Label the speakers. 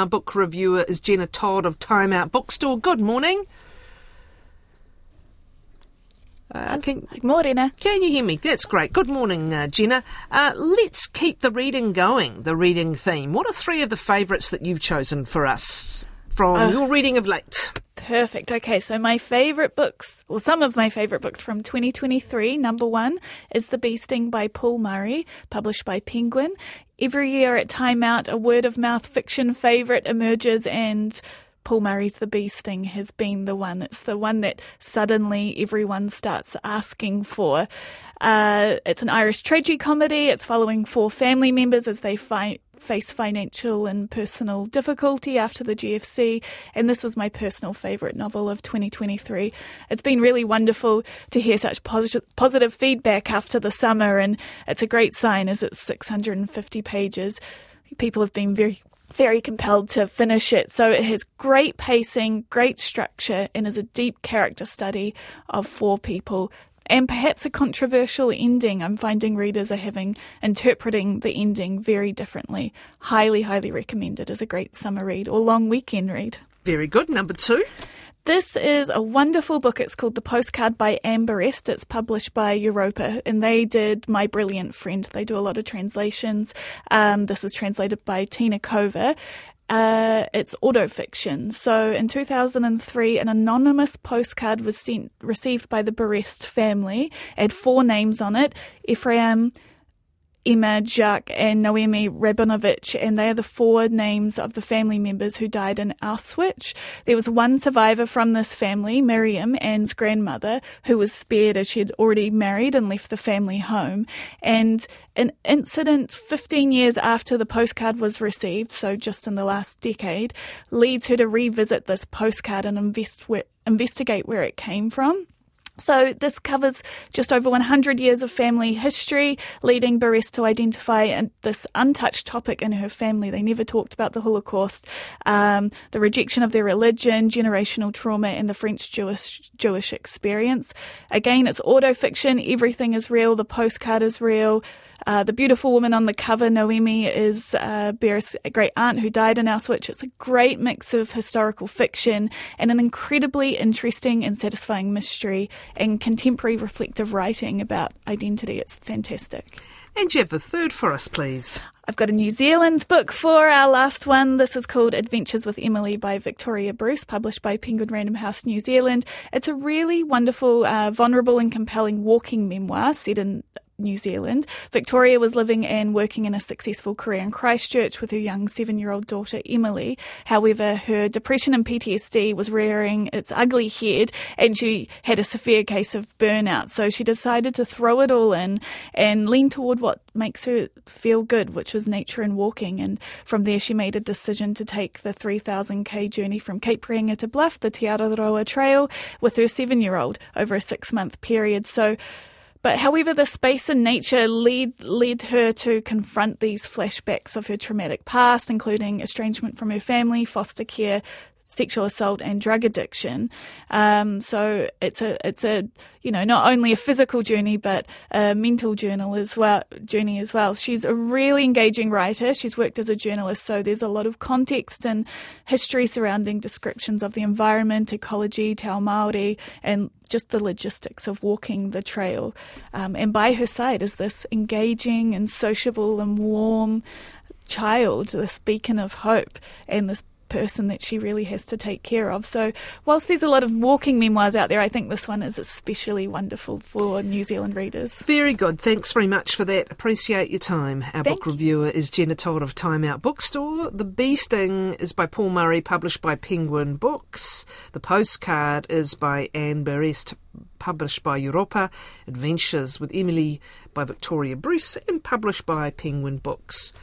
Speaker 1: Our book reviewer is Jenna Todd of Time Out Bookstore. Good morning.
Speaker 2: Uh, can, Morena.
Speaker 1: Can you hear me? That's great. Good morning, uh, Jenna. Uh, let's keep the reading going, the reading theme. What are three of the favourites that you've chosen for us from uh, your reading of late?
Speaker 2: Perfect. Okay, so my favourite books, well, some of my favourite books from 2023. Number one is The Bee Sting by Paul Murray, published by Penguin. Every year at Time Out, a word of mouth fiction favourite emerges and Paul Murray's The Bee Sting has been the one. It's the one that suddenly everyone starts asking for. Uh, it's an Irish tragedy comedy. It's following four family members as they fight face financial and personal difficulty after the GFC, and this was my personal favourite novel of 2023. It's been really wonderful to hear such positive, positive feedback after the summer, and it's a great sign as it's 650 pages. People have been very very compelled to finish it. So it has great pacing, great structure, and is a deep character study of four people. And perhaps a controversial ending. I'm finding readers are having interpreting the ending very differently. Highly, highly recommended as a great summer read or long weekend read.
Speaker 1: Very good. Number two.
Speaker 2: This is a wonderful book. It's called The Postcard by Anne Berest. It's published by Europa, and they did My Brilliant Friend. They do a lot of translations. Um, this is translated by Tina Kover. Uh, it's autofiction. So in 2003, an anonymous postcard was sent, received by the Berest family. It had four names on it: Ephraim, Emma, Jacques, and Noemi Rabinovitch, and they are the four names of the family members who died in Auschwitz. There was one survivor from this family, Miriam, Anne's grandmother, who was spared as she had already married and left the family home. And an incident 15 years after the postcard was received, so just in the last decade, leads her to revisit this postcard and invest investigate where it came from. So this covers just over 100 years of family history, leading Berest to identify this untouched topic in her family. They never talked about the Holocaust, um, the rejection of their religion, generational trauma, and the French Jewish Jewish experience. Again, it's auto fiction. Everything is real. The postcard is real. Uh, the beautiful woman on the cover, Noemi, is uh, Berest's great aunt who died in Auschwitz. It's a great mix of historical fiction and an incredibly interesting and satisfying mystery and contemporary reflective writing about identity. It's fantastic.
Speaker 1: And you have the third for us, please.
Speaker 2: I've got a New Zealand book for our last one. This is called Adventures with Emily by Victoria Bruce, published by Penguin Random House New Zealand. It's a really wonderful, uh, vulnerable, and compelling walking memoir set in New Zealand. Victoria was living and working in a successful career in Christchurch with her young seven year old daughter Emily. However, her depression and PTSD was rearing its ugly head and she had a severe case of burnout. So she decided to throw it all in and lean toward what makes her feel good, which was nature and walking. And from there, she made a decision to take the 3,000k journey from Cape Reinga to Bluff, the Te Araroa Trail, with her seven year old over a six month period. So but however, the space and nature led, led her to confront these flashbacks of her traumatic past, including estrangement from her family, foster care, sexual assault and drug addiction. Um, so it's a it's a you know not only a physical journey but a mental journal as well journey as well. She's a really engaging writer. She's worked as a journalist, so there's a lot of context and history surrounding descriptions of the environment, ecology, Te Māori, and just the logistics of walking the trail. Um, and by her side is this engaging and sociable and warm child, this beacon of hope, and this person that she really has to take care of. So, whilst there's a lot of walking memoirs out there, I think this one is especially wonderful for New Zealand readers.
Speaker 1: Very good. Thanks very much for that. Appreciate your time. Our
Speaker 2: Thank
Speaker 1: book reviewer is Jenna Todd of Time Out Bookstore. The Bee Sting is by Paul Murray, published by Penguin Books. The postcard is by Anne Berest, published by Europa. Adventures with Emily by Victoria Bruce, and published by Penguin Books.